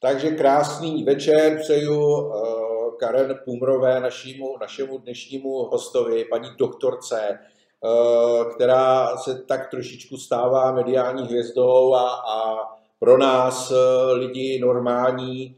Takže krásný večer přeju uh, Karen Pumrové, našímu, našemu dnešnímu hostovi, paní doktorce, uh, která se tak trošičku stává mediální hvězdou a, a pro nás uh, lidi normální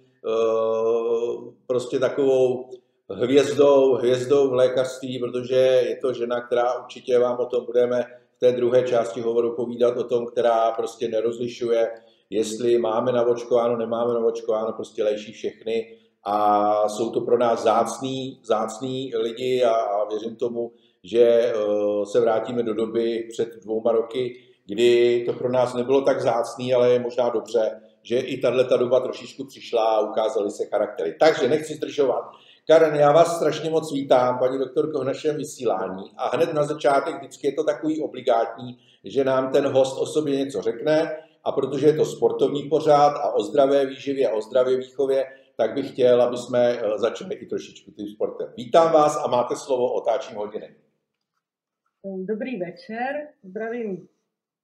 prostě takovou hvězdou, hvězdou v lékařství, protože je to žena, která určitě vám o tom budeme v té druhé části hovoru povídat o tom, která prostě nerozlišuje jestli máme navočkováno, nemáme navočkováno, prostě léčí všechny a jsou to pro nás zácný, zácný lidi a, a věřím tomu, že uh, se vrátíme do doby před dvouma roky, kdy to pro nás nebylo tak zácný, ale je možná dobře, že i tahle doba trošičku přišla a ukázaly se charaktery. Takže nechci zdržovat. Karen, já vás strašně moc vítám, paní doktorko, v našem vysílání. A hned na začátek vždycky je to takový obligátní, že nám ten host o sobě něco řekne a protože je to sportovní pořád a o zdravé výživě a o zdravé výchově, tak bych chtěl, aby jsme eh, začali i trošičku tím sportem. Vítám vás a máte slovo, otáčím hodiny. Dobrý večer, zdravím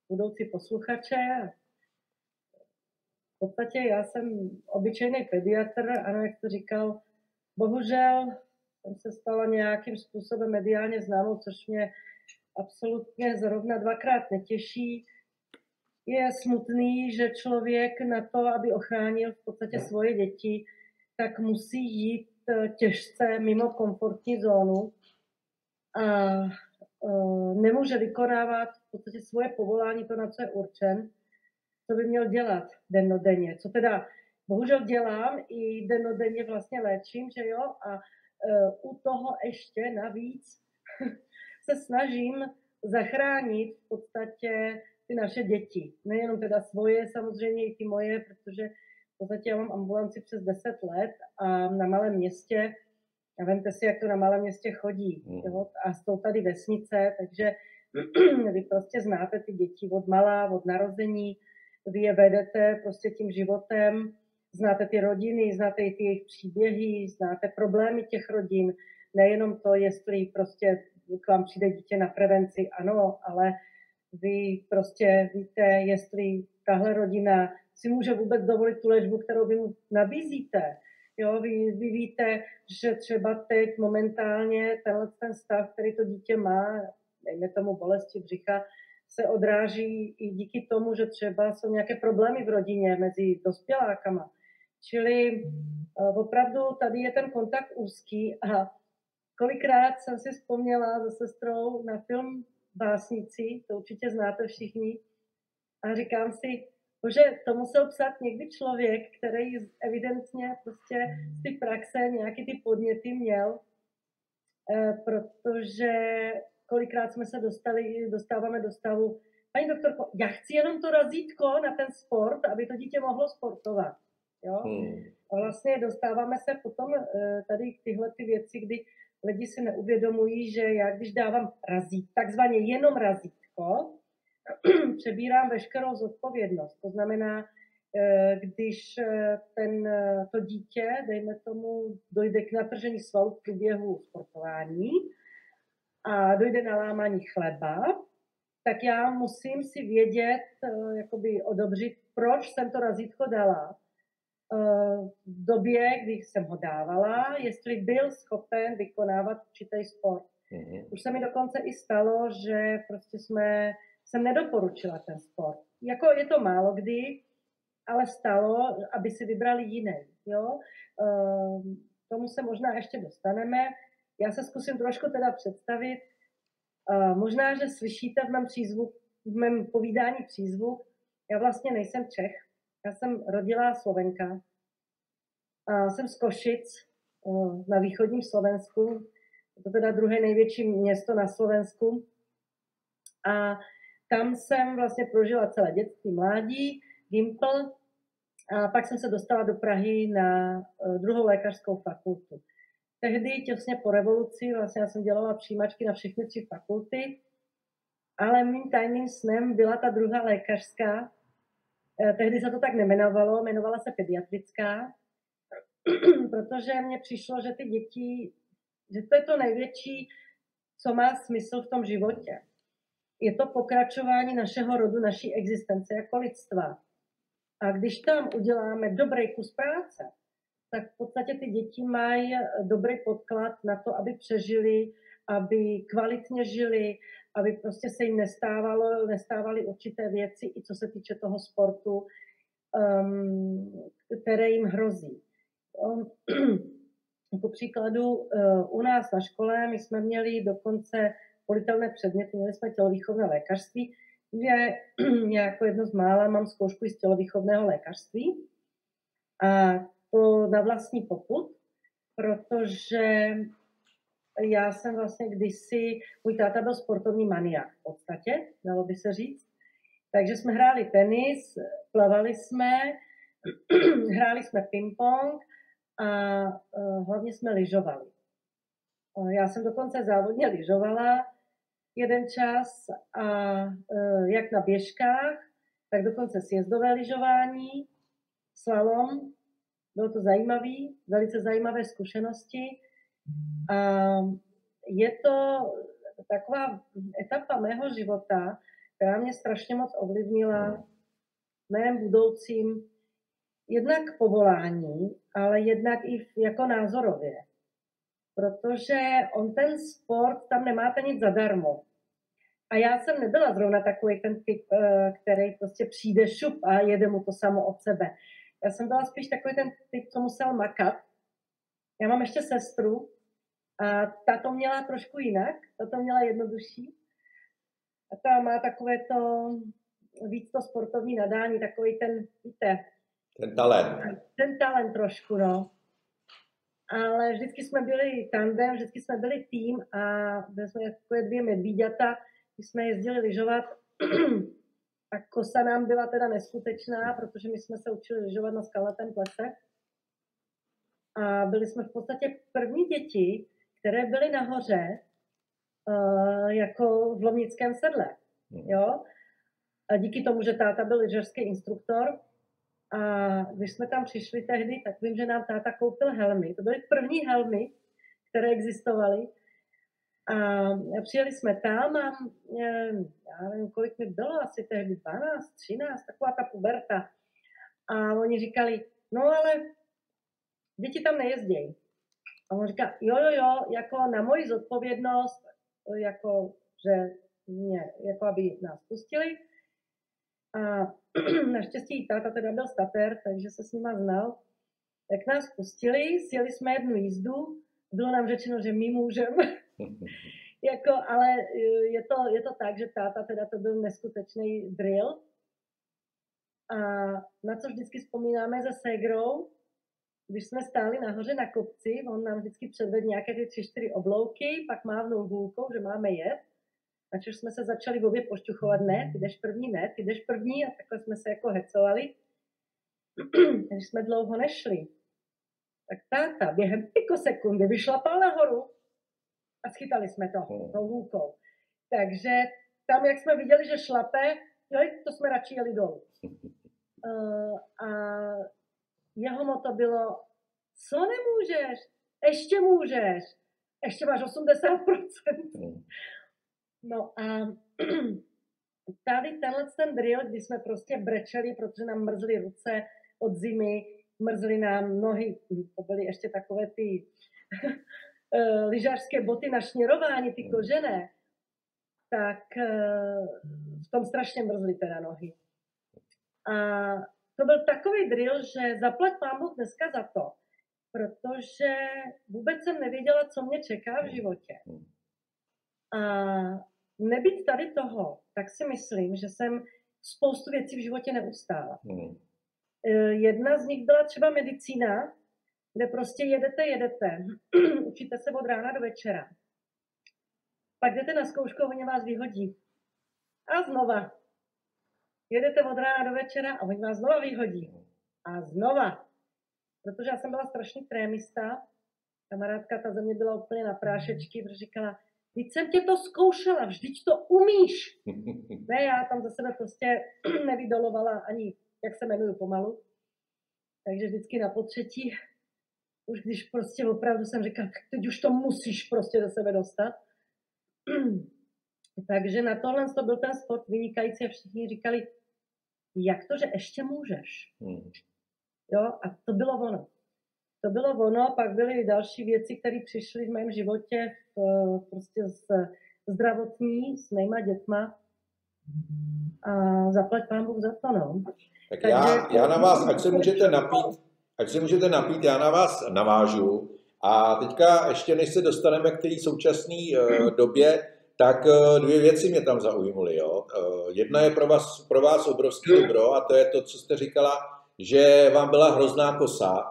budoucí posluchače. V podstatě já jsem obyčejný pediatr, ano, jak to říkal, bohužel jsem se stala nějakým způsobem mediálně známou, což mě absolutně zrovna dvakrát netěší je smutný, že člověk na to, aby ochránil v podstatě svoje děti, tak musí jít eh, těžce mimo komfortní zónu a eh, nemůže vykonávat v podstatě svoje povolání, to, na co je určen, co by měl dělat dennodenně. Co teda bohužel dělám, i dennodenně vlastně léčím, že jo, a eh, u toho ještě navíc se snažím zachránit v podstatě ty naše děti. Nejenom teda svoje, samozřejmě i ty moje, protože v podstatě já mám ambulanci přes 10 let a na malém městě, a vemte si, jak to na malém městě chodí. Mm. Jo? A jsou tady vesnice, takže vy prostě znáte ty děti od malá, od narození, vy je vedete prostě tím životem, znáte ty rodiny, znáte i ty jejich příběhy, znáte problémy těch rodin, nejenom to, jestli prostě k vám přijde dítě na prevenci, ano, ale vy prostě víte, jestli tahle rodina si může vůbec dovolit tu léčbu, kterou vy mu nabízíte. Jo, vy, vy víte, že třeba teď momentálně tenhle ten stav, který to dítě má, dejme tomu bolesti břicha, se odráží i díky tomu, že třeba jsou nějaké problémy v rodině mezi dospělákama. Čili uh, opravdu tady je ten kontakt úzký a kolikrát jsem si vzpomněla se sestrou na film básnici, to určitě znáte všichni. A říkám si, že to musel psát někdy člověk, který evidentně prostě z ty praxe nějaký ty podněty měl, eh, protože kolikrát jsme se dostali, dostáváme do stavu, paní doktorko, já chci jenom to razítko na ten sport, aby to dítě mohlo sportovat. Jo? Hmm. A vlastně dostáváme se potom eh, tady tyhle ty věci, kdy lidi si neuvědomují, že já když dávám razít, takzvaně jenom razítko, přebírám veškerou zodpovědnost. To znamená, eh, když eh, ten, to dítě, dejme tomu, dojde k natržení svalů v průběhu sportování a dojde na lámání chleba, tak já musím si vědět, jakoby odobřit, proč jsem to razítko dala, v době, kdy jsem ho dávala, jestli byl schopen vykonávat určitý sport. Mm-hmm. Už se mi dokonce i stalo, že prostě jsme, jsem nedoporučila ten sport. Jako je to málo kdy, ale stalo, aby si vybrali jiný. Jo? Uh, tomu se možná ještě dostaneme. Já se zkusím trošku teda představit. Uh, možná, že slyšíte v mém, přízvuk, v mém povídání přízvuk. Já vlastně nejsem Čech, já jsem rodilá Slovenka. A jsem z Košic na východním Slovensku. Je to teda druhé největší město na Slovensku. A tam jsem vlastně prožila celé dětství, mládí, Gimpl. A pak jsem se dostala do Prahy na e, druhou lékařskou fakultu. Tehdy, těsně po revoluci, vlastně já jsem dělala přijímačky na všechny tři fakulty, ale mým tajným snem byla ta druhá lékařská, Eh, tehdy se to tak nemenovalo, jmenovala se pediatrická, protože mně přišlo, že ty děti Že to je to největší, co má smysl v tom životě. Je to pokračování našeho rodu, naší existence jako lidstva. A když tam uděláme dobrý kus práce, tak v podstatě ty děti mají dobrý podklad na to, aby přežili, aby kvalitně žili, aby prostě se jim nestávalo, nestávaly určité věci, i co se týče toho sportu, um, které jim hrozí. Um, jako příkladu, uh, u nás na škole my jsme měli dokonce volitelné předměty, měli jsme tělovýchovné lékařství, že já jako jedno z mála mám zkoušku z tělovýchovného lékařství a to na vlastní poput, protože já jsem vlastně kdysi, můj táta byl sportovní maniak v podstatě, dalo by se říct. Takže jsme hráli tenis, plavali jsme, hráli jsme ping-pong a uh, hlavně jsme lyžovali. Uh, já jsem dokonce závodně lyžovala jeden čas a uh, jak na běžkách, tak dokonce sjezdové lyžování, slalom. Bylo to zajímavé, velice zajímavé zkušenosti. A je to taková etapa mého života, která mě strašně moc ovlivnila mém budoucím jednak povolání, ale jednak i jako názorově. Protože on ten sport, tam nemáte nic zadarmo. A já jsem nebyla zrovna takový ten typ, eh, který prostě přijde šup a jede mu to samo od sebe. Já jsem byla spíš takový ten typ, co musel makat. Já mám ještě sestru, a ta to měla trošku jinak, ta to měla jednodušší. A ta má takové to, víc to sportovní nadání, takový ten, víte. Ten talent. Ten talent trošku, no. Ale vždycky jsme byli tandem, vždycky jsme byli tým a byli jsme jako dvě medvíďata, když jsme jezdili lyžovat. a kosa nám byla teda neskutečná, protože my jsme se učili lyžovat na skalatém plese. A byli jsme v podstatě první děti, které byly nahoře uh, jako v Lomnickém sedle. Hmm. Jo? A díky tomu, že táta byl lyžařský instruktor, a když jsme tam přišli tehdy, tak vím, že nám táta koupil helmy. To byly první helmy, které existovaly. A přijeli jsme tam a eh, já nevím, kolik mi bylo, asi tehdy 12, 13, taková ta puberta. A oni říkali, no ale děti tam nejezdějí. A on říká, jo, jo, jo, jako na moji zodpovědnost, jako, že mě, jako aby nás pustili. A naštěstí táta teda byl stater, takže se s nima znal. Tak nás pustili, sjeli jsme jednu jízdu, bylo nám řečeno, že my můžeme. jako, ale je to, je to tak, že táta teda to byl neskutečný drill. A na co vždycky vzpomínáme se Segrou, když jsme stáli nahoře na kopci, on nám vždycky předvedl nějaké ty tři, čtyři oblouky, pak mávnul hůlkou, že máme jet. Načež jsme se začali v obě pošťuchovat, ne, ty jdeš první, ne, ty jdeš první a takhle jsme se jako hecovali. Když jsme dlouho nešli, tak táta během pikosekundy vyšlapal nahoru a schytali jsme to hmm. tou hůlkou. Takže tam, jak jsme viděli, že šlape, jo, to jsme radši jeli dolů. Uh, a jeho moto bylo, co nemůžeš, ještě můžeš, ještě máš 80%. Hmm. No a tady tenhle ten drill, kdy jsme prostě brečeli, protože nám mrzly ruce od zimy, mrzly nám nohy, to byly ještě takové ty eh, lyžařské boty na šněrování, ty hmm. kožené, tak eh, v tom strašně mrzly teda nohy. A to byl takový drill, že zaplať Bůh dneska za to, protože vůbec jsem nevěděla, co mě čeká v životě. A nebyt tady toho, tak si myslím, že jsem spoustu věcí v životě neustála. Hmm. E, jedna z nich byla třeba medicína, kde prostě jedete, jedete, učíte se od rána do večera. Pak jdete na zkoušku a oni vás vyhodí. A znova jedete od rána do večera a oni vás znova vyhodí. A znova. Protože já jsem byla strašný trémista, kamarádka ta ze mě byla úplně na prášečky, protože říkala, Vždyť jsem tě to zkoušela, vždyť to umíš. Ne, já tam za sebe prostě nevydolovala ani, jak se jmenuju pomalu. Takže vždycky na potřetí už když prostě opravdu jsem říkala, teď už to musíš prostě do sebe dostat. Takže na tohle to byl ten sport vynikající a všichni říkali, jak to, že ještě můžeš. Hmm. Jo, a to bylo ono. To bylo ono, pak byly další věci, které přišly v mém životě v, prostě s zdravotní, s mýma dětma. A zaplať pán Bůh za to, no. Tak Takže, já, já na vás, ať se můžete napít, ať se můžete napít, já na vás navážu. A teďka ještě než se dostaneme k té současné uh, době, tak uh, dvě věci mě tam zaujímaly. Jo. Uh, jedna je pro vás, pro vás obrovský dobro a to je to, co jste říkala, že vám byla hrozná kosa.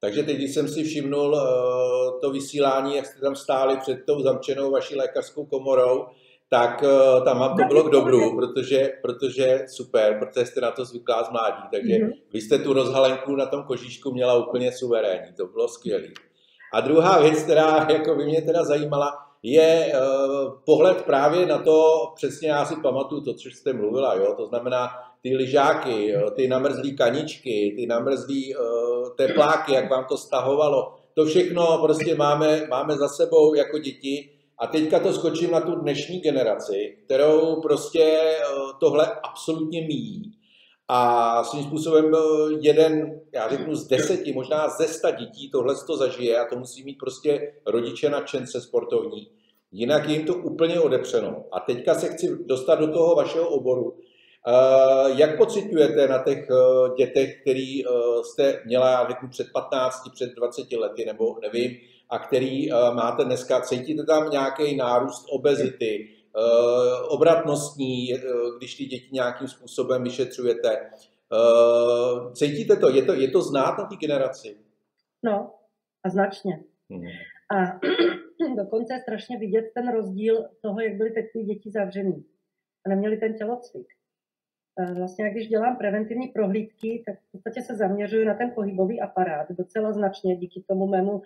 Takže teď, když jsem si všimnul uh, to vysílání, jak jste tam stáli před tou zamčenou vaší lékařskou komorou, tak tam vám to bylo k dobru, protože, protože super, protože jste na to zvyklá z mládí. Takže mm-hmm. vy jste tu rozhalenku na tom kožíšku měla úplně suverénní, to bylo skvělé. A druhá věc, která jako by mě teda zajímala, je uh, pohled právě na to, přesně já si pamatuju to, co jste mluvila, jo? to znamená ty lyžáky, ty namrzlý kaničky, ty namrzlý uh, tepláky, jak vám to stahovalo, to všechno prostě máme, máme za sebou jako děti a teďka to skočím na tu dnešní generaci, kterou prostě uh, tohle absolutně míjí. A svým způsobem jeden, já řeknu z deseti, možná ze sta dětí tohle to zažije a to musí mít prostě rodiče nadšence sportovní. Jinak je jim to úplně odepřeno. A teďka se chci dostat do toho vašeho oboru. Eh, jak pocitujete na těch eh, dětech, který eh, jste měla, já řeknu, před 15, před 20 lety, nebo nevím, a který máte dneska, cítíte tam nějaký nárůst obezity, obratnostní, eh, když ty děti nějakým způsobem vyšetřujete. Eh, cítíte to? Je to, je to znát na té generaci? No, a značně. Hmm. A dokonce je strašně vidět ten rozdíl toho, jak byly teď ty děti zavřený a neměli ten tělocvik. Vlastně, když dělám preventivní prohlídky, tak v podstatě se zaměřuju na ten pohybový aparát docela značně díky tomu mému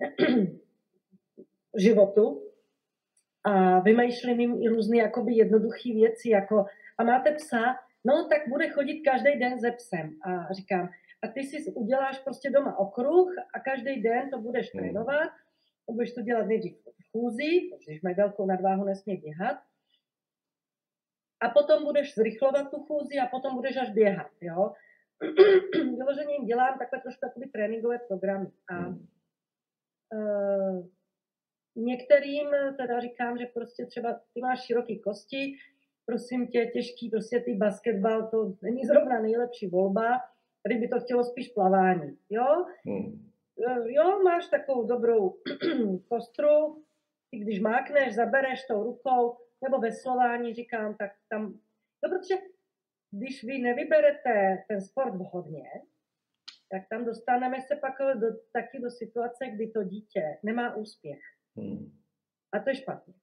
životu, a vymýšlím jim i různé jakoby jednoduché věci, jako a máte psa, no tak bude chodit každý den ze psem. A říkám, a ty si uděláš prostě doma okruh a každý den to budeš hmm. trénovat, to budeš to dělat nejdřív v chůzi, protože když mají velkou nadváhu, nesmí běhat, a potom budeš zrychlovat tu chůzi a potom budeš až běhat, jo. Vyloženě jim dělám takhle trošku takový tréninkové programy. A hmm. uh, Některým teda říkám, že prostě třeba ty máš široký kosti, prosím tě, těžký, prostě ty basketbal, to není zrovna nejlepší volba, tady by to chtělo spíš plavání, jo? Hmm. E, jo, máš takovou dobrou kostru, ty když mákneš, zabereš tou rukou, nebo veslování, říkám, tak tam, no protože když vy nevyberete ten sport vhodně, tak tam dostaneme se pak do, taky do situace, kdy to dítě nemá úspěch. Hmm. A to je špatně.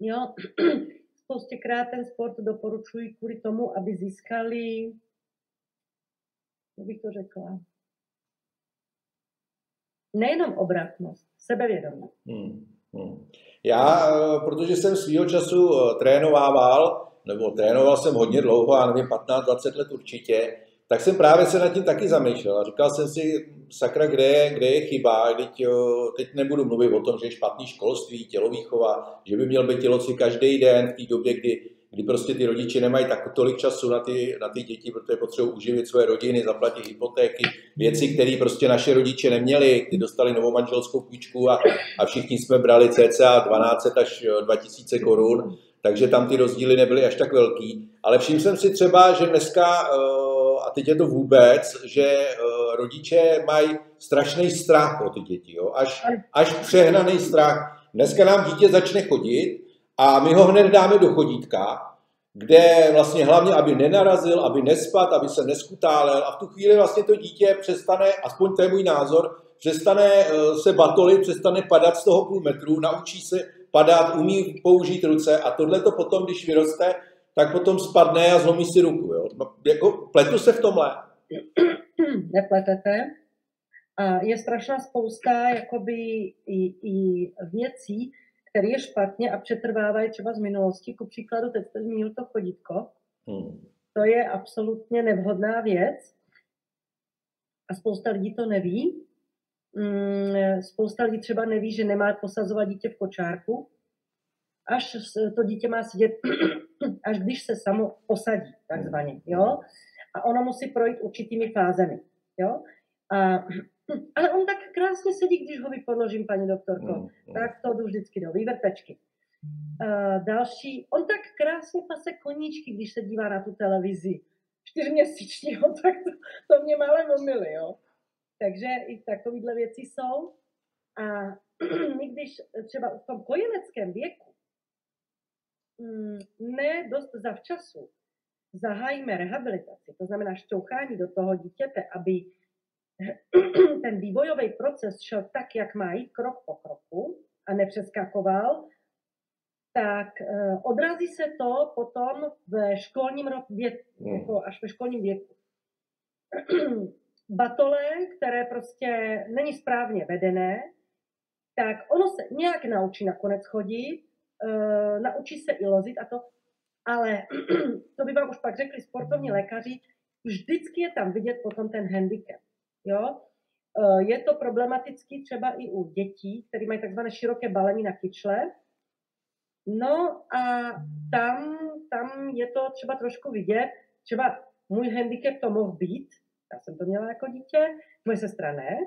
Jo, spoustěkrát ten sport doporučuji kvůli tomu, aby získali, jak bych to řekla, nejenom obratnost, sebevědomí. Hmm. Hmm. Já, protože jsem svýho času eh, trénovával, nebo trénoval jsem hodně dlouho, já nevím, 15-20 let určitě, tak jsem právě se nad tím taky zamýšlel a říkal jsem si, sakra, kde je, kde je chyba, teď, teď nebudu mluvit o tom, že je špatný školství, tělovýchova, že by měl být tělocvik každý den v té době, kdy, kdy prostě ty rodiče nemají tak tolik času na ty, na ty děti, protože potřebují uživit své rodiny, zaplatit hypotéky, věci, které prostě naše rodiče neměli, ty dostali novou manželskou půjčku a, a všichni jsme brali cca 12 až 2000 korun, takže tam ty rozdíly nebyly až tak velký. Ale všiml jsem si třeba, že dneska a teď je to vůbec, že eh, rodiče mají strašný strach o ty děti, jo? Až, až přehnaný strach. Dneska nám dítě začne chodit a my ho hned dáme do chodítka, kde vlastně hlavně, aby nenarazil, aby nespat, aby se neskutálel a v tu chvíli vlastně to dítě přestane, aspoň to je můj názor, přestane eh, se batolit, přestane padat z toho půl metru, naučí se padat, umí použít ruce a tohle to potom, když vyroste, tak potom spadne a zlomí si ruku. Jo? No, jako, pletu se v tomhle? Nepletete. A je strašná spousta jakoby i, i věcí, které je špatně a přetrvávají třeba z minulosti. Ku příkladu, teď jste zmínil to chodítko. Hmm. To je absolutně nevhodná věc. A spousta lidí to neví. Mm, spousta lidí třeba neví, že nemá posazovat dítě v kočárku, až to dítě má sedět, až když se samo posadí, takzvaně, jo. A ono musí projít určitými fázemi, jo. A, ale on tak krásně sedí, když ho vypodložím, paní doktorko. Mm, mm. Tak to jdu vždycky do vývrtečky. Uh, další, on tak krásně pase koníčky, když se dívá na tu televizi. Čtyřměsíčního, tak to, to mě malé omily, jo. Takže i takovéhle věci jsou. A my když třeba v tom kojeneckém věku ne dost zavčasu zahájíme rehabilitaci, to znamená šťouchání do toho dítěte, aby ten vývojový proces šel tak, jak má jít, krok po kroku a nepřeskakoval, tak eh, odrazí se to potom ve školním věku, hmm. jako až ve školním věku. Batole, které prostě není správně vedené, tak ono se nějak naučí nakonec chodit, uh, naučí se i lozit a to, ale to by vám už pak řekli sportovní lékaři, vždycky je tam vidět potom ten handicap. Jo? Uh, je to problematický třeba i u dětí, které mají takzvané široké balení na kyčle, No a tam, tam je to třeba trošku vidět, třeba můj handicap to mohl být, já jsem to měla jako dítě, moje sestra ne,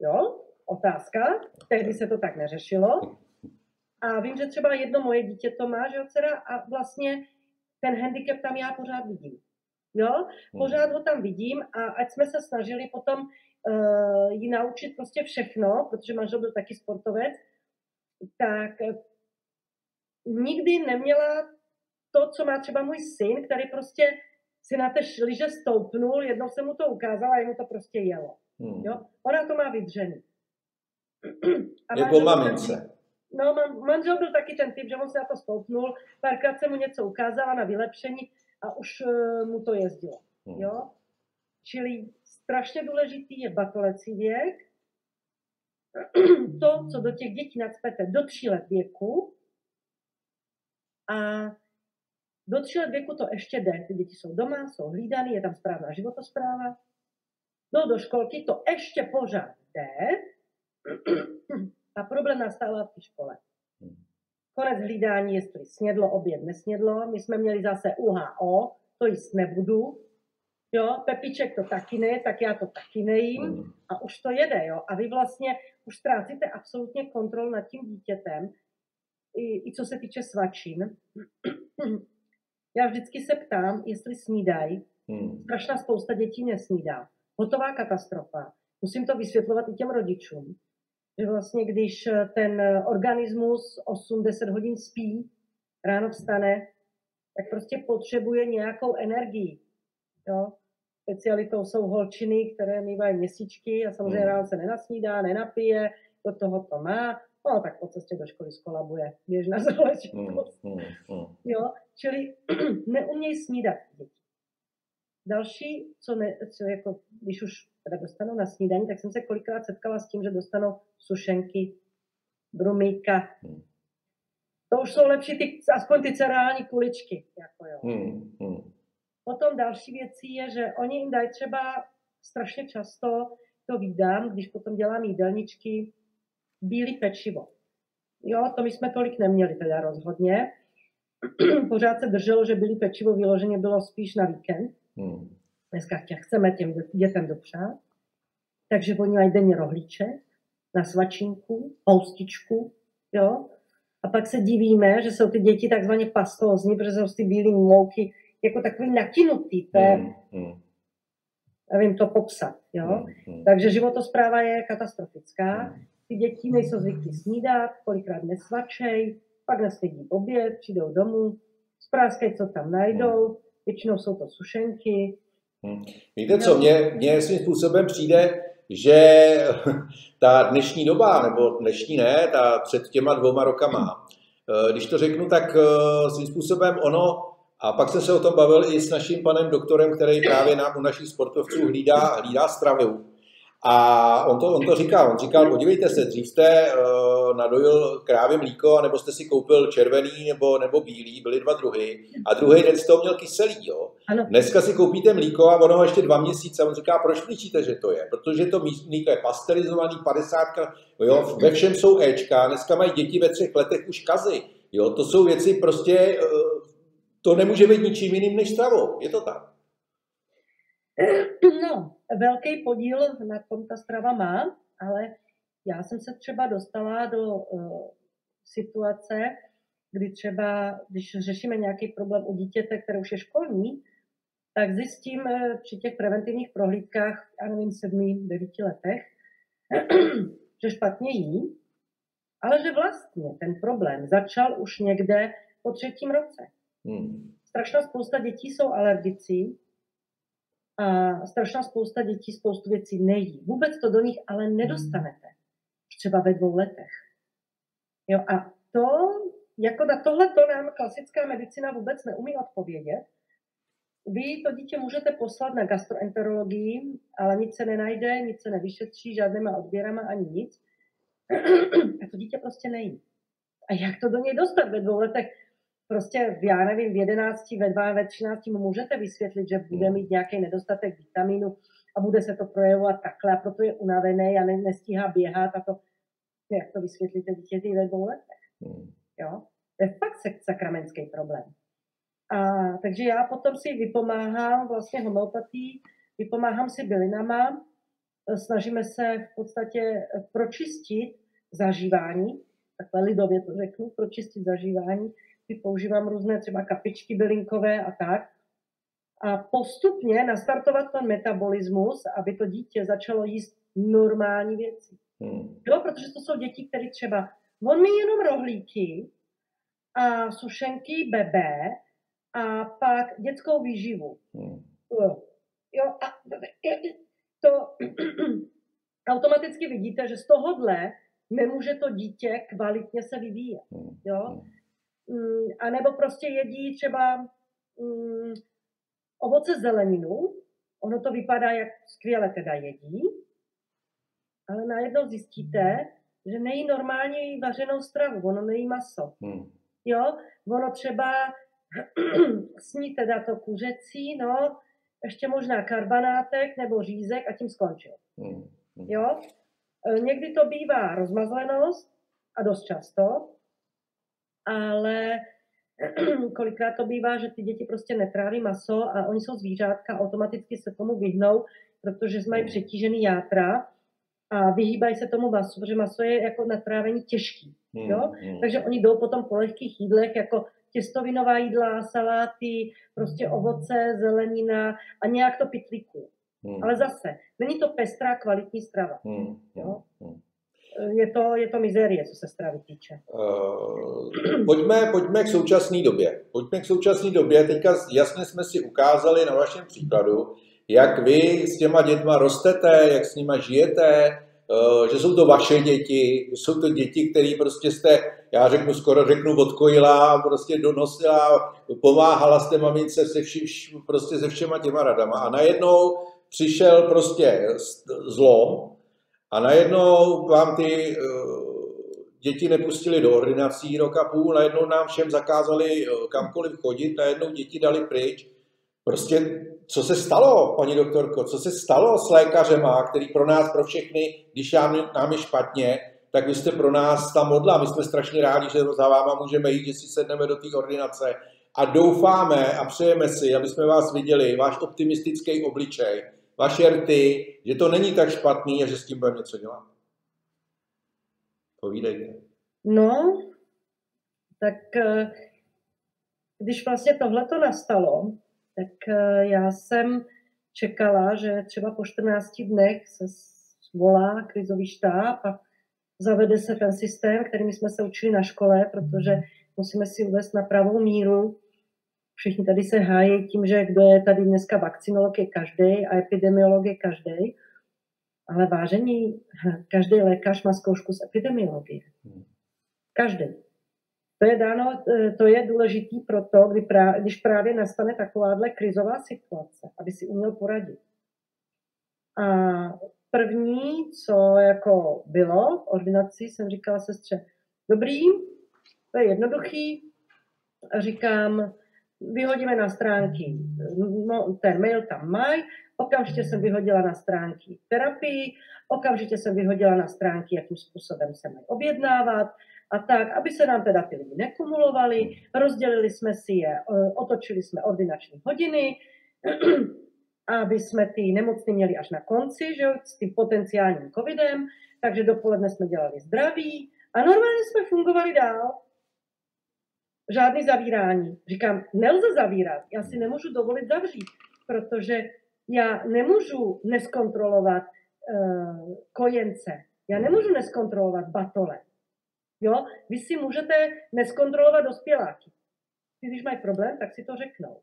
jo, otázka, tehdy se to tak neřešilo. A vím, že třeba jedno moje dítě to má, že jo, dcera, a vlastně ten handicap tam já pořád vidím. Jo, hmm. pořád ho tam vidím a ať jsme se snažili potom uh, ji naučit prostě všechno, protože manžel byl taky sportovec, tak nikdy neměla to, co má třeba můj syn, který prostě si na té liže stoupnul, jednou se mu to ukázala a jemu to prostě jelo. Hmm. Jo? Ona to má vydřený. A jako mamince. No, manžel byl taky ten typ, že on se na to stoupnul, párkrát se mu něco ukázala na vylepšení a už uh, mu to jezdilo. Hmm. Jo? Čili strašně důležitý je batolecí věk. to, co do těch dětí nadspete do tří let věku, a do tří let věku to ještě jde. Ty děti jsou doma, jsou hlídané, je tam správná životospráva. No do školky to ještě pořád jde. A problém nastává v té škole. Konec hlídání, jestli snědlo, oběd, nesnědlo. My jsme měli zase UHO, to jíst nebudu. Jo, Pepiček to taky ne, tak já to taky nejím. Hmm. A už to jede, jo. A vy vlastně už ztrácíte absolutně kontrol nad tím dítětem, i, i co se týče svačin. Já vždycky se ptám, jestli snídají. Hmm. Strašná spousta dětí nesnídá. Hotová katastrofa. Musím to vysvětlovat i těm rodičům. Že vlastně, když ten organismus 8-10 hodin spí, ráno vstane, tak prostě potřebuje nějakou energii. Jo? Specialitou jsou holčiny, které mývají měsíčky a samozřejmě hmm. ráno se nenasnídá, nenapije, do toho to má no tak po cestě do školy skolabuje běžná záležitost. Mm, mm, mm. Jo, čili neumějí snídat děti. Další, co, ne, co jako, když už teda dostanou na snídaní, tak jsem se kolikrát setkala s tím, že dostanou sušenky, brumíka. Hmm. To už jsou lepší ty, aspoň ty cereální kuličky. Jako jo. Hmm, hmm. Potom další věcí je, že oni jim dají třeba strašně často, to vídám, když potom dělám jídelníčky, bílý pečivo. Jo, to my jsme tolik neměli teda rozhodně. Pořád se drželo, že bílý pečivo vyloženě bylo spíš na víkend. Hmm. Dneska chceme těm dětem dopřát. Takže oni mají denně rohlíček na svačinku, houstičku, jo. A pak se divíme, že jsou ty děti takzvaně pastózní, protože jsou ty bílé mouky jako takový nakinutý. To je, hmm. hmm. nevím to popsat, jo. Hmm. hmm. Takže životospráva je katastrofická. Hmm ty děti nejsou zvyklí snídat, kolikrát nesvačej, pak nesnědí oběd, přijdou domů, zpráskají, co tam najdou, většinou jsou to sušenky. Hmm. Víte co, mně, mně svým způsobem přijde, že ta dnešní doba, nebo dnešní ne, ta před těma dvouma rokama, eh, když to řeknu, tak eh, svým způsobem ono, a pak jsem se o tom bavil i s naším panem doktorem, který právě nám u našich sportovců hlídá, hlídá stravu, A on to, on to říkal, on říkal, podívejte se, dřív jste uh, nadojil krávě mlíko, nebo jste si koupil červený nebo, nebo bílý, byly dva druhy, a druhý den jste ho měl kyselý, jo. Ano. Dneska si koupíte mlíko a ono ještě dva měsíce, on říká, proč klíčíte, že to je? Protože to mlíko je pasterizovaný, 50, jo, ve všem jsou Ečka, dneska mají děti ve třech letech už kazy, jo, to jsou věci prostě, uh, to nemůže být ničím jiným než stravou, je to tak. No, velký podíl na tom ta strava má, ale já jsem se třeba dostala do uh, situace, kdy třeba, když řešíme nějaký problém u dítěte, které už je školní, tak zjistím uh, při těch preventivních prohlídkách, já nevím, sedmi, devíti letech, že špatně jí, ale že vlastně ten problém začal už někde po třetím roce. Hmm. Strašná spousta dětí jsou alergici a strašná spousta dětí spoustu věcí nejí. Vůbec to do nich ale nedostanete. Třeba ve dvou letech. Jo, a to, jako na tohle to nám klasická medicina vůbec neumí odpovědět. Vy to dítě můžete poslat na gastroenterologii, ale nic se nenajde, nic se nevyšetří, žádnýma odběrama ani nic. A to dítě prostě nejí. A jak to do něj dostat ve dvou letech? Prostě, v, já nevím, v 11, ve 2, ve 13 mu můžete vysvětlit, že bude hmm. mít nějaký nedostatek vitamínu a bude se to projevovat takhle a proto je unavený a ne, nestíhá běhat a to, jak to vysvětlíte dítěti ve dvou letech. Hmm. Jo? To je fakt sakramentský problém. A, takže já potom si vypomáhám vlastně homeopatí, vypomáhám si bylinama, snažíme se v podstatě pročistit zažívání, takhle lidově to řeknu, pročistit zažívání, používám různé třeba kapičky bylinkové a tak. A postupně nastartovat ten metabolismus, aby to dítě začalo jíst normální věci. Hmm. Jo, protože to jsou děti, které třeba, on mi jenom rohlíky a sušenky bebe a pak dětskou výživu. Hmm. Jo, a to automaticky vidíte, že z tohohle nemůže to dítě kvalitně se vyvíjet. Hmm. Jo? Mm, a nebo prostě jedí třeba mm, ovoce zeleninu, ono to vypadá, jak skvěle teda jedí, ale najednou zjistíte, že nejí normálně vařenou stravu, ono nejí maso. Hmm. Jo, ono třeba sní teda to kuřecí, no, ještě možná karbanátek nebo řízek a tím skončil. Hmm. hmm. Jo, e, někdy to bývá rozmazlenost a dost často, ale kolikrát to bývá, že ty děti prostě netráví maso a oni jsou zvířátka, automaticky se tomu vyhnou, protože mají přetížený játra a vyhýbají se tomu masu, protože maso je jako na trávení těžký. Jo? Hmm. Takže oni jdou potom po lehkých jídlech, jako těstovinová jídla, saláty, prostě ovoce, zelenina a nějak to pitlíku. Hmm. Ale zase, není to pestrá kvalitní strava. Jo? Je to, je to mizérie, co se stravy týče. Uh, pojďme, pojďme k současné době. Pojďme k současné době. Teďka jasně jsme si ukázali na vašem příkladu, jak vy s těma dětma rostete, jak s nima žijete, uh, že jsou to vaše děti, jsou to děti, které prostě jste, já řeknu, skoro řeknu, odkojila, prostě donosila, pomáhala jste mamince se, vši, prostě se všema těma radama. A najednou přišel prostě zlom, a najednou vám ty eh, děti nepustili do ordinací rok a půl, najednou nám všem zakázali eh, kamkoliv chodit, najednou děti dali pryč. Prostě, co se stalo, paní doktorko, co se stalo s lékařema, který pro nás, pro všechny, když nám je špatně, tak vy jste pro nás ta modla. My jsme strašně rádi, že za váma můžeme jít, že si sedneme do té ordinace a doufáme a přejeme si, aby jsme vás viděli, váš optimistický obličej, vaše rty, že to není tak špatný a že s tím budeme něco dělat? Povídejte. No, tak eh, když vlastně tohle to nastalo, tak eh, já jsem čekala, že třeba po 14 dnech se zvolá krizový štáb a zavede se ten systém, kterým jsme se učili na škole, protože musíme si uvést na pravou míru, Všichni tady se hájí tím, že kdo je tady dneska vakcinolog je každý a epidemiolog je každý. Ale vážení, každý lékař má zkoušku z epidemiologie. Každý. To je dáno, to je důležitý proto, kdy právě, když právě nastane takováhle krizová situace, aby si uměl poradit. A první, co jako bylo v ordinaci, jsem říkala sestře, dobrý, to je jednoduchý, říkám, vyhodíme na stránky, no, ten mail tam mají, okamžitě jsem vyhodila na stránky terapii, okamžitě jsem vyhodila na stránky, jakým způsobem se mají objednávat a tak, aby se nám teda ty lidi nekumulovali, rozdělili jsme si je, otočili jsme ordinační hodiny, aby jsme ty nemocny měli až na konci, že s tím potenciálním covidem, takže dopoledne jsme dělali zdraví a normálně jsme fungovali dál žádný zavírání. Říkám, nelze zavírat, já si nemůžu dovolit zavřít, protože já nemůžu neskontrolovat uh, kojence, já nemůžu neskontrolovat batole. Jo? Vy si můžete neskontrolovat dospěláky. Když mají problém, tak si to řeknou.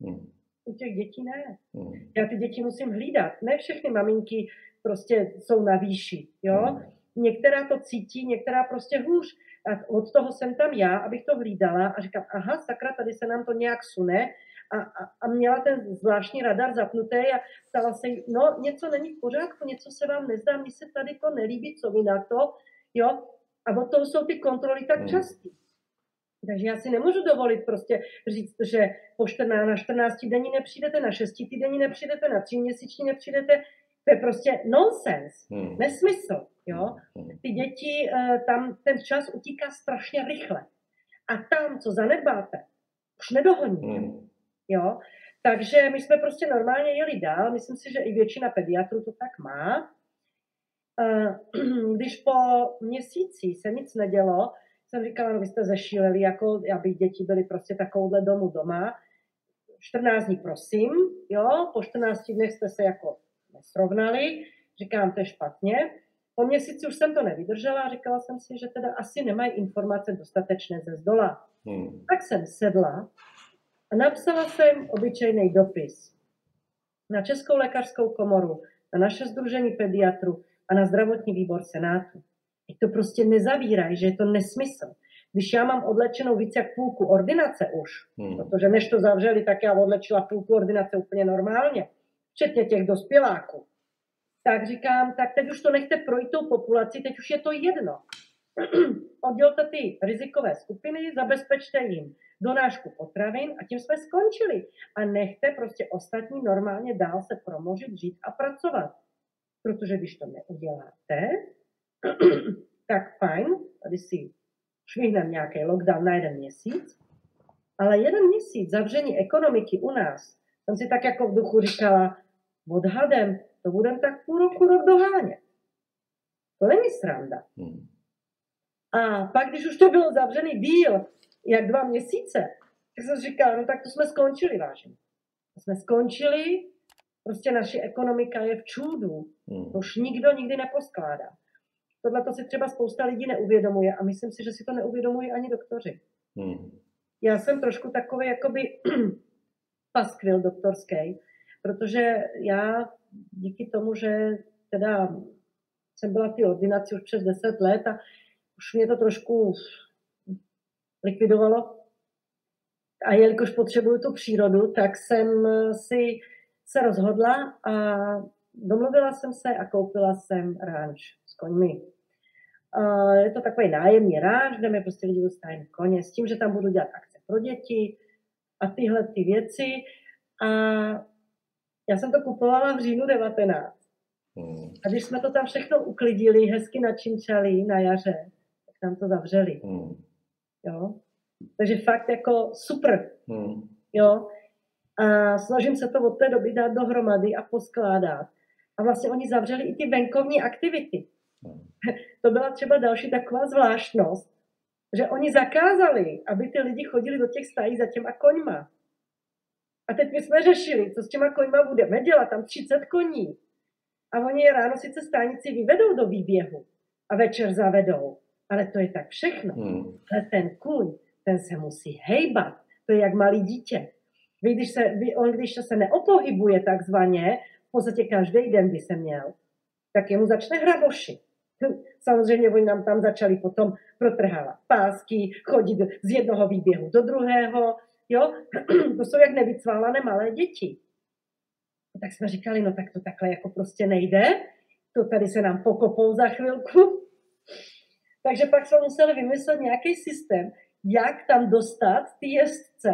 Hmm. U těch dětí ne. Hmm. Já ty děti musím hlídat. Ne všechny maminky prostě jsou na výši. Jo? Hmm. Některá to cítí, některá prostě hůř. A od toho jsem tam já, abych to hlídala a říkám, aha, sakra, tady se nám to nějak sune. A, a, a měla ten zvláštní radar zapnutý a ptala se jí, no něco není v pořádku, něco se vám nezdá, mi se tady to nelíbí, co vy na to, jo. A od toho jsou ty kontroly tak hmm. častý. Takže já si nemůžu dovolit prostě říct, že po 14, na 14 denní nepřijdete, na 6 týdenní nepřijdete, na 3 měsíční nepřijdete. To je prostě nonsens, hmm. nesmysl. Jo? Hmm. Ty děti, eh, tam ten čas utíká strašně rychle. A tam, co zanedbáte, už nedohoníte. Hmm. Jo? Takže my jsme prostě normálně jeli dál. Myslím si, že i většina pediatrů to tak má. Eh, když po měsíci se nic nedělo, jsem říkala, no vy jste zešíleli, jako aby děti byly prostě takovouhle domu doma. 14 dní prosím, jo, po 14 dnech jste se jako nesrovnali, říkám, to je špatně. Po měsíci už jsem to nevydržela a říkala jsem si, že teda asi nemají informace dostatečné ze zdola. Hmm. Tak jsem sedla a napsala jsem obyčejný dopis na Českou lékařskou komoru, na naše združení pediatru a na zdravotní výbor Senátu. Teď to prostě nezavírají, že je to nesmysl. Když já mám odlečenou více jak půlku ordinace už, hmm. protože než to zavřeli, tak já odlečila půlku ordinace úplně normálně, včetně těch dospěláků tak říkám, tak teď už to nechte projít tou populaci, teď už je to jedno. Oddělte ty rizikové skupiny, zabezpečte jim donášku potravin a tím jsme skončili. A nechte prostě ostatní normálně dál se promožit, žít a pracovat. Protože když to neuděláte, tak fajn, tady si švihneme nějaký lockdown na jeden měsíc, ale jeden měsíc zavření ekonomiky u nás, jsem si tak jako v duchu říkala, odhadem to budeme tak půl roku rok dohánět. To není sranda. Hmm. A pak, když už to bylo zavřený díl, jak dva měsíce, tak jsem říkal, no tak to jsme skončili, vážení. To jsme skončili, prostě naše ekonomika je v čůdu. Hmm. To už nikdo nikdy neposkládá. Tohle to si třeba spousta lidí neuvědomuje a myslím si, že si to neuvědomují ani doktoři. Hmm. Já jsem trošku takový jakoby paskvil doktorský, protože já díky tomu, že teda jsem byla v té ordinaci už přes 10 let a už mě to trošku likvidovalo. A jelikož potřebuju tu přírodu, tak jsem si se rozhodla a domluvila jsem se a koupila jsem ranč s koňmi. Je to takový nájemní ranč, kde mi prostě lidi dostají koně s tím, že tam budu dělat akce pro děti a tyhle ty věci. A já jsem to kupovala v říjnu 19. Hmm. A když jsme to tam všechno uklidili, hezky načinčali na jaře, tak tam to zavřeli. Hmm. Jo? Takže fakt jako super. Hmm. Jo? A snažím se to od té doby dát dohromady a poskládat. A vlastně oni zavřeli i ty venkovní aktivity. Hmm. To byla třeba další taková zvláštnost, že oni zakázali, aby ty lidi chodili do těch stají za těma koňma. A teď my jsme řešili, co s těma koňma budeme dělat, tam 30 koní. A oni je ráno sice stánici vyvedou do výběhu a večer zavedou, ale to je tak všechno. Hmm. Ale ten kůň, ten se musí hejbat. To je jak malý dítě. Vy, když se, vy, on, když se neopohybuje takzvaně, v podstatě každý den by se měl, tak jemu začne hraboši. Samozřejmě oni nám tam začali potom protrhávat pásky, chodit z jednoho výběhu do druhého, Jo? To jsou jak nevycválané malé děti. Tak jsme říkali, no tak to takhle jako prostě nejde. to tady se nám pokopou za chvilku. Takže pak jsme museli vymyslet nějaký systém, jak tam dostat ty jezdce,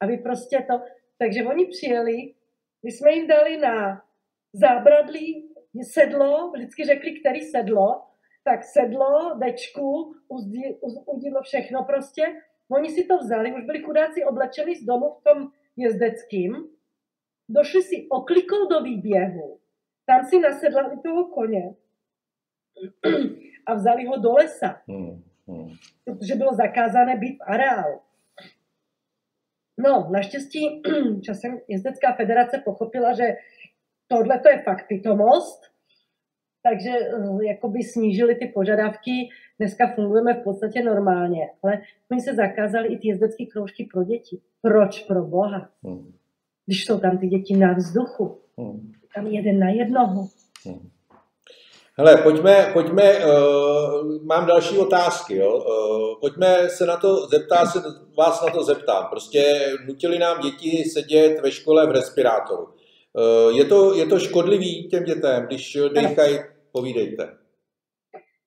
aby prostě to... Takže oni přijeli, my jsme jim dali na zábradlí sedlo, vždycky řekli, který sedlo, tak sedlo, dečku, udilo všechno prostě. Oni si to vzali, už byli chudáci oblečeni z domu v tom jezdeckým, došli si oklikou do výběhu, tam si nasedlali toho koně a vzali ho do lesa, hmm, hmm. protože bylo zakázané být v areálu. No, naštěstí časem jezdecká federace pochopila, že tohle to je fakt pitomost, takže eh, jakoby snížili ty požadavky. Dneska fungujeme v podstatě normálně, ale oni se zakázali i ty jezdecké kroužky pro děti. Proč pro Boha? Hmm. Když jsou tam ty děti na vzduchu. Hmm. Tam jeden na jednoho. Hmm. Hele, pojďme, pojďme uh, mám další otázky, jo. Uh, pojďme se na to zeptat, se vás na to zeptám. Prostě nutili nám děti sedět ve škole v respirátoru. Uh, je, to, je to škodlivý těm dětem, když dechají, povídejte.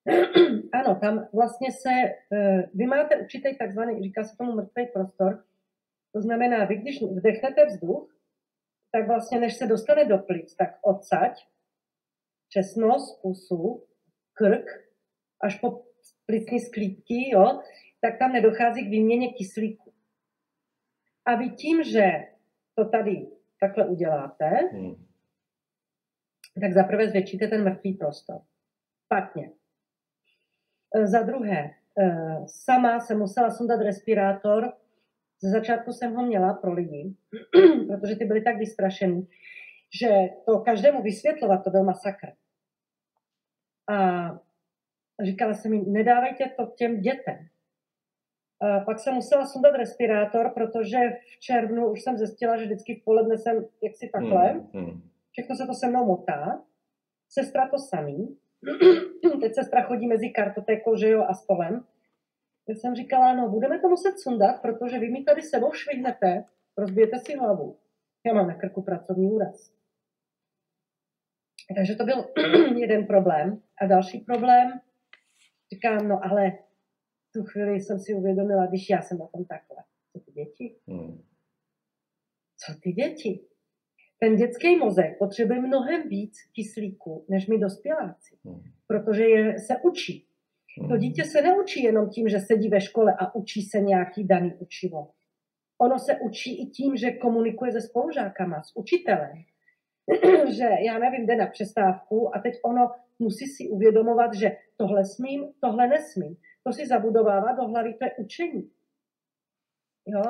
Ano, tam vlastně se, vy máte určitý takzvaný, říká se tomu mrtvý prostor, to znamená, vy když vdechnete vzduch, tak vlastně než se dostane do plic, tak odsaď přes nos, pusu, krk, až po plicní sklípky, jo, tak tam nedochází k výměně kyslíku. A vy tím, že to tady takhle uděláte, hmm. tak zaprvé zvětšíte ten mrtvý prostor. Špatně. E, za druhé, e, sama jsem musela sundat respirátor. Ze začátku jsem ho měla pro lidi, protože ty byly tak vystrašený, že to každému vysvětlovat, to byl masakr. A říkala jsem jim, nedávejte to těm dětem. A pak jsem musela sundat respirátor, protože v červnu už jsem zjistila, že vždycky v poledne jsem jaksi takhle. Hmm, hmm. Všechno se to se mnou motá. Sestra to samý. Teď sestra chodí mezi kartotékou, že jo, a stolem. Já jsem říkala, no, budeme to muset sundat, protože vy mi tady sebou švihnete, rozbijete si hlavu. Já mám na krku pracovní úraz. Takže to byl jeden problém. A další problém, říkám, no ale tu chvíli jsem si uvědomila, když já jsem na tom takhle. Co ty děti? Hmm. Co ty děti? Ten dětský mozek potřebuje mnohem víc kyslíku, než my dospěláci, hmm. protože je, se učí. Hmm. To dítě se neučí jenom tím, že sedí ve škole a učí se nějaký daný učivo. Ono se učí i tím, že komunikuje se spolužákama, s učitelem. že já nevím, jde na přestávku a teď ono musí si uvědomovat, že tohle smím, tohle nesmím. To si zabudovává do hlavy, to je učení. Jo?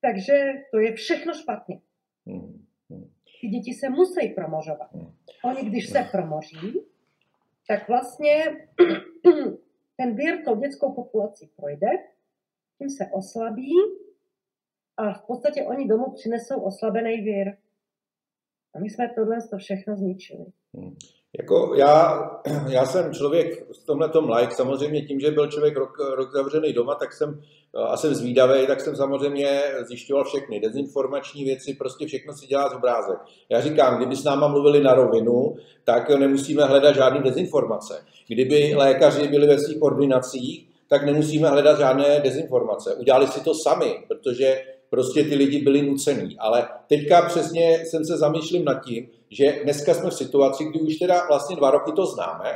Takže to je všechno špatně. Hmm, hmm. Ty děti se musí promožovat. Hmm. Oni, když se promoří, tak vlastně ten vír tou dětskou populací projde, tím se oslabí a v podstatě oni domů přinesou oslabený vír. A my jsme tohle to všechno zničili. Jako já, já jsem člověk v tomhle tom like, samozřejmě tím, že byl člověk rok, rok zavřený doma, tak jsem a jsem zvídavý, tak jsem samozřejmě zjišťoval všechny dezinformační věci, prostě všechno si dělá z obrázek. Já říkám, kdyby s náma mluvili na rovinu, tak nemusíme hledat žádné dezinformace. Kdyby lékaři byli ve svých ordinacích, tak nemusíme hledat žádné dezinformace. Udělali si to sami, protože prostě ty lidi byli nucený. Ale teďka přesně jsem se zamýšlím nad tím, že dneska jsme v situaci, kdy už teda vlastně dva roky to známe,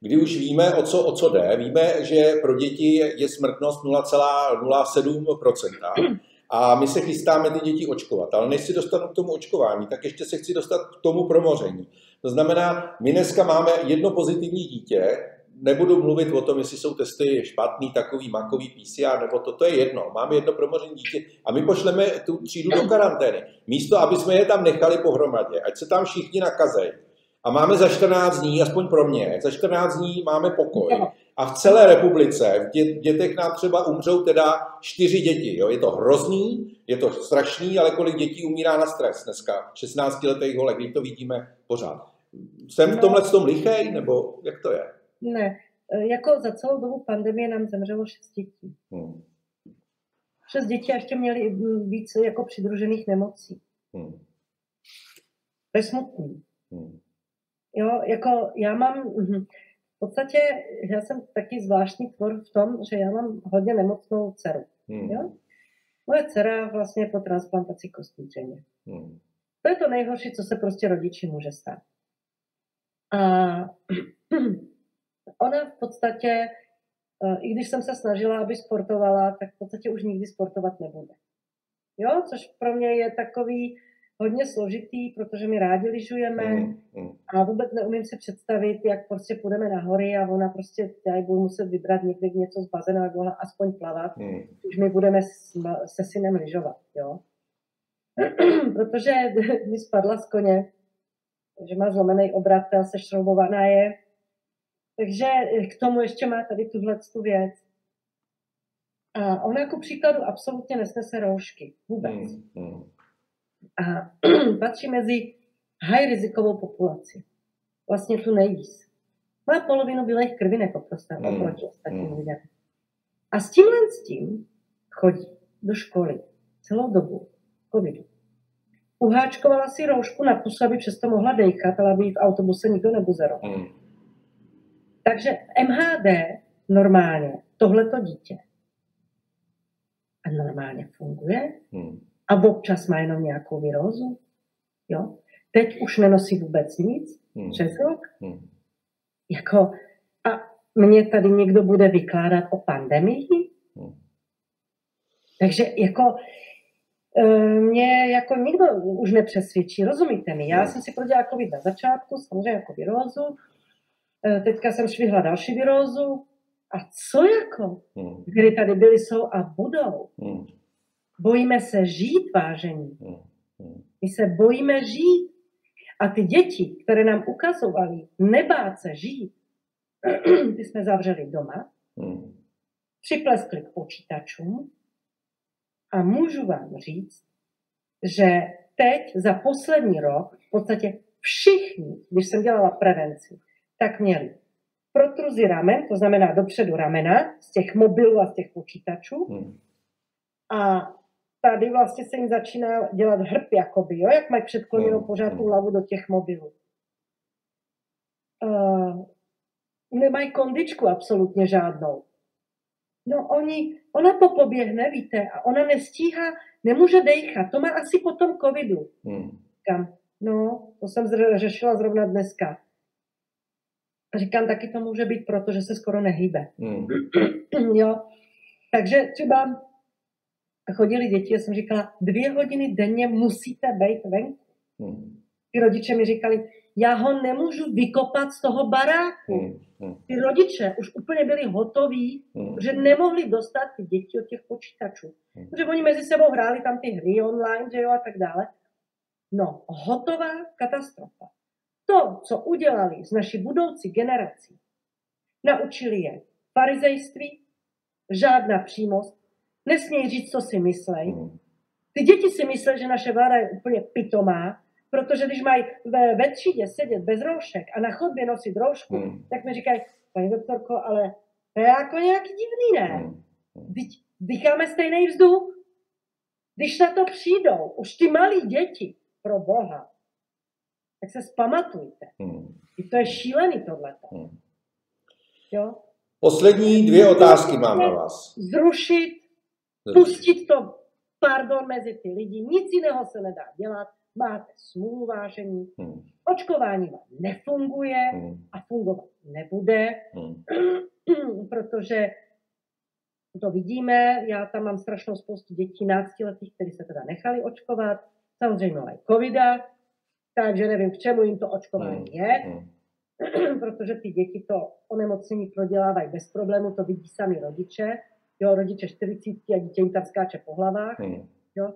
kdy už víme, o co, o co jde. Víme, že pro děti je smrtnost 0,07%. A my se chystáme ty děti očkovat. Ale než si dostanu k tomu očkování, tak ještě se chci dostat k tomu promoření. To znamená, my dneska máme jedno pozitivní dítě, nebudu mluvit o tom, jestli jsou testy špatný, takový makový PCR, nebo to, to je jedno. Máme jedno promoření dítě a my pošleme tu třídu do karantény. Místo, aby jsme je tam nechali pohromadě, ať se tam všichni nakazejí. A máme za 14 dní, aspoň pro mě, za 14 dní máme pokoj. A v celé republice, v dě, dětech nám třeba umřou teda čtyři děti. Jo? Je to hrozný, je to strašný, ale kolik dětí umírá na stres dneska. 16 letých holek, když to vidíme pořád. Jsem v tomhle tom lichej, nebo jak to je? Ne, e, jako za celou dobu pandemie nám zemřelo šest dětí. Hmm. Šest dětí a ještě měli víc jako přidružených nemocí. Hmm. To je smutný. Hmm. Jo, jako já mám, mhm, v podstatě já jsem taky zvláštní tvor v tom, že já mám hodně nemocnou dceru. Hmm. Jo? Moje dcera vlastně po transplantaci kostní dřeně. Hmm. To je to nejhorší, co se prostě rodiči může stát. A ona v podstatě, eh, i když jsem se snažila, aby sportovala, tak v podstatě už nikdy sportovat nebude. Jo, což pro mě je takový hodně složitý, protože my rádi lyžujeme mm, mm. a vůbec neumím si představit, jak prostě půjdeme na hory a ona prostě, já budu muset vybrat někde něco z bazénu, jak mohla aspoň plavat, mm. když my budeme s, se synem lyžovat, jo. protože mi spadla z koně, že má zlomený obratel, šroubovaná je, takže k tomu ještě má tady tuhle tu věc. A ona jako příkladu absolutně nesnese roušky. Vůbec. Mm, mm. A patří mezi high rizikovou populaci. Vlastně tu nejvíc. Má polovinu bílých krvinek oproti mm, oproti ostatním mm. lidem. A s tímhle s tím chodí do školy celou dobu covidu. Uháčkovala si roušku na pusu, aby přesto mohla dejchat, ale aby v autobuse nikdo nebuzeroval. Mm. Takže MHD normálně, tohleto dítě, a normálně funguje hmm. a občas má jenom nějakou virózu. Jo? Teď už nenosí vůbec nic hmm. přes rok. Hmm. Jako, a mě tady někdo bude vykládat o pandemii? Hmm. Takže jako e, mě jako nikdo už nepřesvědčí, rozumíte mi? Já hmm. jsem si prodělala covid na začátku, samozřejmě jako virózu, teďka jsem švihla další virózu, a co jako? Hmm. Kdy tady byli, jsou a budou. Hmm. Bojíme se žít, vážení. Hmm. hmm. My se bojíme žít. A ty děti, které nám ukazovali nebát se žít, ty jsme zavřeli doma, hmm. připleskli k počítačům a můžu vám říct, že teď za poslední rok v podstatě všichni, když jsem dělala prevenci, tak měli protruzi ramen, to znamená dopředu ramena, z těch mobilů a z těch počítačů. Hmm. A tady vlastně se jim začíná dělat hrb, jakoby, jo, jak mají předkloněnou hmm. pořád tu hmm. hlavu do těch mobilů. Uh, nemají kondičku absolutně žádnou. No oni, ona to poběhne, víte, a ona nestíhá, nemůže dejchat, to má asi po tom covidu. Hmm. Kam? No, to jsem řešila zrovna dneska. Říkám, taky to může být proto, že se skoro nehýbe. Mm. jo. Takže třeba chodili děti, já jsem říkala, dvě hodiny denně musíte být venku. Mm. Ty rodiče mi říkali, já ho nemůžu vykopat z toho baráku. Mm. Ty rodiče už úplně byli hotoví, mm. že nemohli dostat ty děti od těch počítačů. Mm. Protože oni mezi sebou hráli tam ty hry online, že jo, a tak dále. No, hotová katastrofa to, co udělali z naší budoucí generací, naučili je farizejství, žádná přímost, nesmějí říct, co si myslej. Hmm. Ty děti si myslí, že naše vláda je úplně pitomá, protože když mají ve, ve třídě sedět bez roušek a na chodbě nosit roušku, hmm. tak mi říkají, paní doktorko, ale to je jako nějaký divný, ne? Hmm. Teď dýcháme stejný vzduch. Když na to přijdou, už ty malí děti, pro Boha, tak se zpamatujte. Hmm. I to je šílený tohleto. Hmm. Jo? Poslední dvě otázky mám na vás. Zrušit, pustit to, pardon, mezi ty lidi. Nic jiného se nedá dělat. Máte smůlu vážení. Hmm. Očkování vám nefunguje hmm. a fungovat nebude, hmm. protože to vidíme. Já tam mám strašnou spoustu dětí náctiletých, kteří se teda nechali očkovat. Samozřejmě mají covida, takže nevím, k čemu jim to očkování hmm, je, hmm. protože ty děti to onemocnění prodělávají bez problému, to vidí sami rodiče, jo, rodiče 40 a dítě jim tam skáče po hlavách, hmm. jo.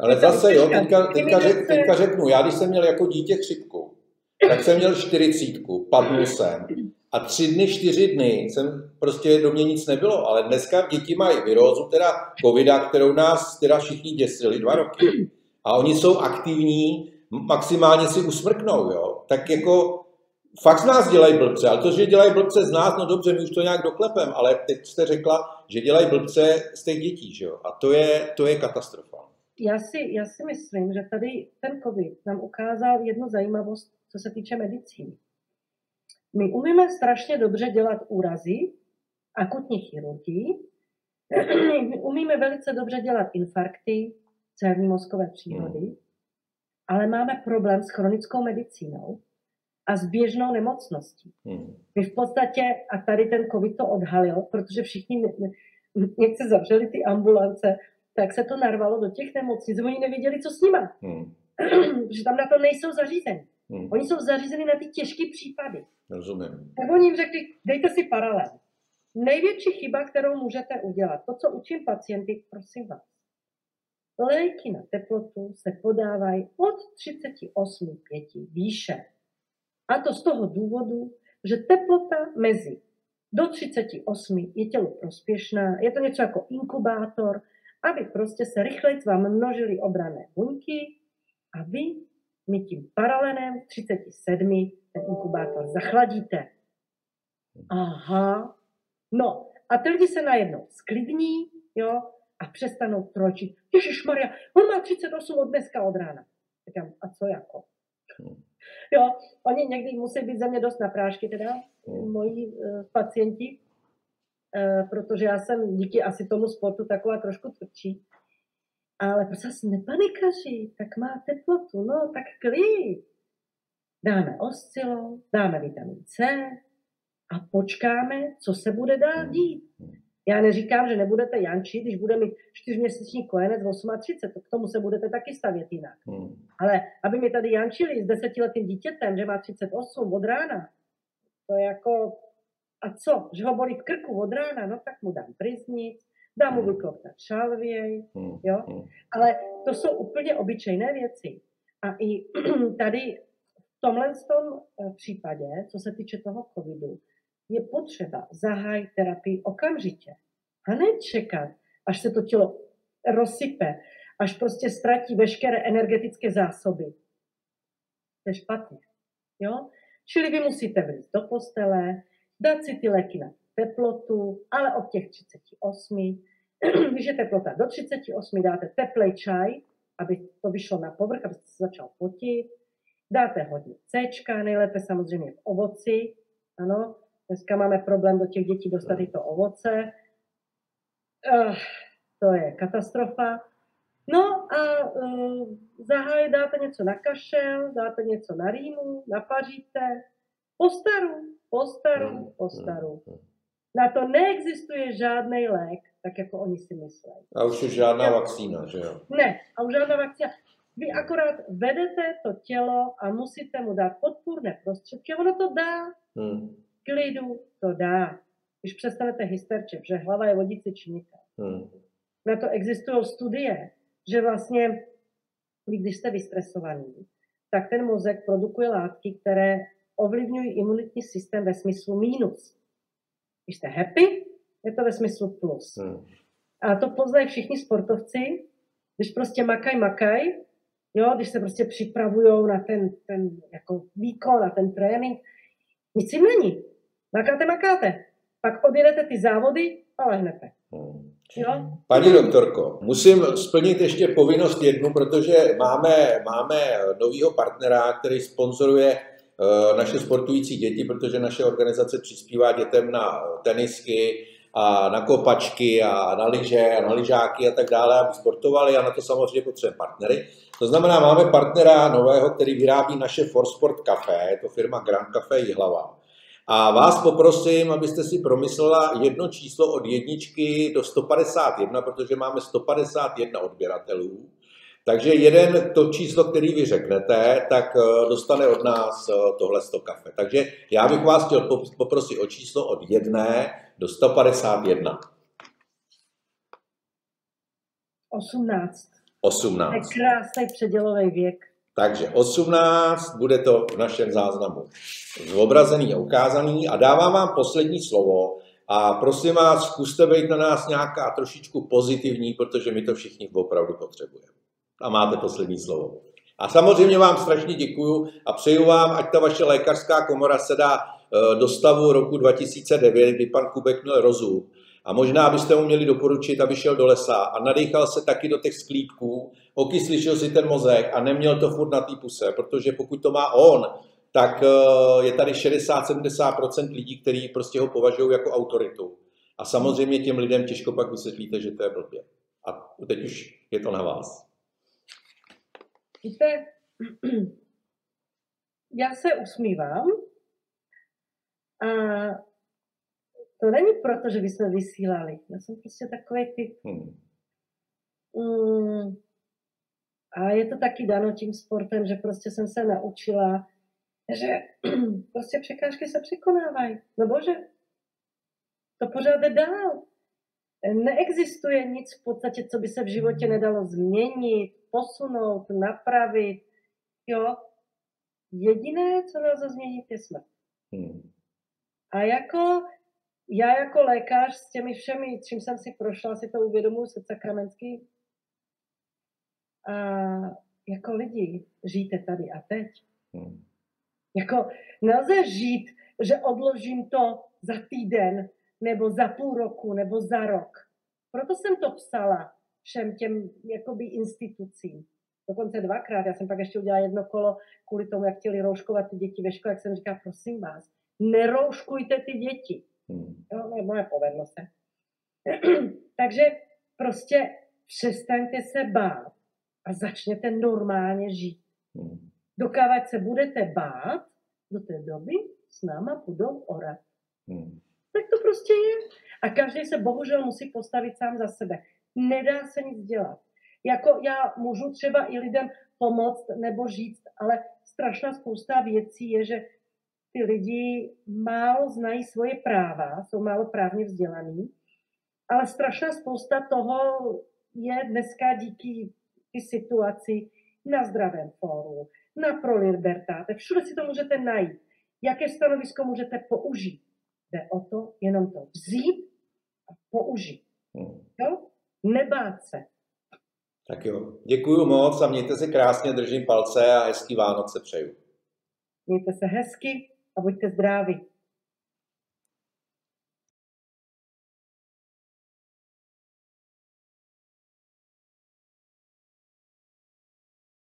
Ale zase, jo, teďka, teďka, řek, teďka řeknu, já když jsem měl jako dítě chřipku, tak jsem měl čtyřicítku, padnul jsem. A tři dny, čtyři dny jsem prostě do mě nic nebylo, ale dneska děti mají virózu, teda covida, kterou nás teda všichni děsili dva roky. A oni jsou aktivní, maximálně si usmrknou, jo. Tak jako fakt z nás dělají blbce, ale to, že dělají blbce z nás, no dobře, my už to nějak doklepem, ale teď jste řekla, že dělají blbce z těch dětí, že jo. A to je, to je katastrofa. Já si, já si myslím, že tady ten COVID nám ukázal jednu zajímavost co se týče medicíny. My umíme strašně dobře dělat úrazy, akutní chirurgii, umíme velice dobře dělat infarkty, cévní mozkové příhody, hmm. Ale máme problém s chronickou medicínou a s běžnou nemocností. Hmm. My v podstatě, a tady ten covid to odhalil, protože všichni, jak se zavřeli ty ambulance, tak se to narvalo do těch nemocnic. Oni nevěděli, co s nima. Hmm. že tam na to nejsou zařízeni. Hmm. Oni jsou zařízeni na ty těžké případy. Rozumím. Tak oni jim řekli, dejte si paralel. Největší chyba, kterou můžete udělat, to, co učím pacienty, prosím vás. Léky na teplotu se podávají od 38,5 výše. A to z toho důvodu, že teplota mezi do 38 je tělu prospěšná, je to něco jako inkubátor, aby prostě se rychleji vám množily obrané buňky a vy mi tím paralenem 37 ten inkubátor zachladíte. Aha, no a ty lidi se najednou sklidní, jo, a přestanou tročit. Ježíš Maria, on má 38 od dneska od rána. Říkám, a co jako? Hmm. Jo, oni někdy musí být ze mě dost na prášky, teda hmm. moji uh, pacienti, uh, protože já jsem díky asi tomu sportu taková trošku tvrdší. Ale prostě nepanikaři, tak má teplotu, no tak klid. Dáme oscilo, dáme vitamin C a počkáme, co se bude dál hmm. dít. Já neříkám, že nebudete jančit, když bude mít čtyřměsíční kojenec v 38, to k tomu se budete taky stavět jinak. Hmm. Ale aby mi tady jančili s desetiletým dítětem, že má 38 od rána, to je jako, a co, že ho bolí v krku od rána, no tak mu dám priznic, dám mu hmm. vykloptat šalvěj, hmm. jo. Hmm. Ale to jsou úplně obyčejné věci. A i tady v tomhle tom eh, případě, co se týče toho covidu, je potřeba zahájit terapii okamžitě. A ne čekat, až se to tělo rozsype, až prostě ztratí veškeré energetické zásoby. To je špatně. Jo? Čili vy musíte vlít do postele, dát si ty léky na teplotu, ale od těch 38. Když je teplota do 38, dáte teplej čaj, aby to vyšlo na povrch, aby se začal potit. Dáte hodně C, nejlépe samozřejmě v ovoci, ano, Dneska máme problém do těch dětí dostat i to ovoce. Uh, to je katastrofa. No a uh, zahájit dáte něco na kašel, dáte něco na rýmu, napaříte. Postaru, postaru, hmm, postaru. Hmm, hmm. Na to neexistuje žádný lék, tak jako oni si myslí. A už je žádná vakcína, že jo? Ne, a už žádná vakcína. Vy akorát vedete to tělo a musíte mu dát podpůrné prostředky a ono to dá. Hmm klidu to dá. Když přestanete hysterčet, že hlava je vodící činíka. Hmm. Na to existují studie, že vlastně, když jste vystresovaný, tak ten mozek produkuje látky, které ovlivňují imunitní systém ve smyslu mínus. Když jste happy, je to ve smyslu plus. Hmm. A to poznají všichni sportovci, když prostě makaj, makaj, jo, když se prostě připravují na ten, ten jako výkon, na ten trénink, nic jim není. Makáte, makáte. Pak odjedete ty závody a lehnete. Hmm. Jo? Paní doktorko, musím splnit ještě povinnost jednu, protože máme, máme novýho partnera, který sponzoruje uh, naše sportující děti, protože naše organizace přispívá dětem na tenisky a na kopačky a na lyže a na lyžáky a tak dále, aby sportovali a na to samozřejmě potřebujeme partnery. To znamená, máme partnera nového, který vyrábí naše Forsport Café, je to firma Grand Café Jihlava. A vás poprosím, abyste si promyslela jedno číslo od jedničky do 151, protože máme 151 odběratelů. Takže jeden to číslo, který vy řeknete, tak eh, dostane od nás eh, tohle 100 kafe. Takže já bych vás chtěl poprosit o číslo od jedné do 151. 18. 18. To je krásný předělový věk. Takže 18, bude to v našem záznamu zobrazený a ukázaný a dávám vám poslední slovo a prosím vás, zkuste být na nás nějaká trošičku pozitivní, protože my to všichni opravdu potřebujeme. A máte poslední slovo. A samozřejmě vám strašně děkuju a přeju vám, ať ta vaše lékařská komora se dá eh, do stavu roku 2009, kdy pan Kubek měl rozum, a možná byste mu měli doporučit, aby šel do lesa a nadechal se taky do těch sklípků, okyslišil si ten mozek a neměl to furt na té puse, protože pokud to má on, tak eh, je tady 60-70% lidí, kteří prostě ho považují jako autoritu. A samozřejmě těm lidem těžko pak vysvětlíte, že to je blbě. A teď už je to na vás. Víte, já se usmívám a to není proto, že bychom vysílali. Já jsem prostě takový typ. Hmm. Mm, a je to taky dano tím sportem, že prostě jsem se naučila, že prostě překážky se překonávají. No bože, to pořád jde dál. Neexistuje nic v podstatě, co by se v životě nedalo změnit, posunout, napravit. Jo? Jediné, co nelze změnit, je smrt. Hmm. A jako já jako lékař s těmi všemi, čím jsem si prošla, si to uvědomuji, se sakramenský, a jako lidi, žijte tady a teď. Hmm. Jako nelze žít, že odložím to za týden, nebo za půl roku, nebo za rok. Proto jsem to psala všem těm jakoby institucím. Dokonce dvakrát. Já jsem pak ještě udělala jedno kolo kvůli tomu, jak chtěli rouškovat ty děti ve škole, jak jsem říkala, prosím vás, nerouškujte ty děti. Hmm. Jo, no, moje povedlo se. Takže prostě přestaňte se bát a začněte normálně žít. Hmm. Dokávat se budete bát, do té doby s náma budou orat. Hmm. Tak to prostě je. A každý se bohužel musí postavit sám za sebe. Nedá se nic dělat. Jako já můžu třeba i lidem pomoct nebo říct, ale strašná spousta věcí je, že ty lidi málo znají svoje práva, jsou málo právně vzdělaný, ale strašná spousta toho je dneska díky ty situaci na zdravém fóru, na Pro Libertate, všude si to můžete najít. Jaké stanovisko můžete použít? Jde o to, jenom to vzít a použít. Hmm. Jo? Nebát se. Tak jo, děkuji moc a mějte se krásně, držím palce a hezký Vánoce přeju. Mějte se hezky a buďte zdraví.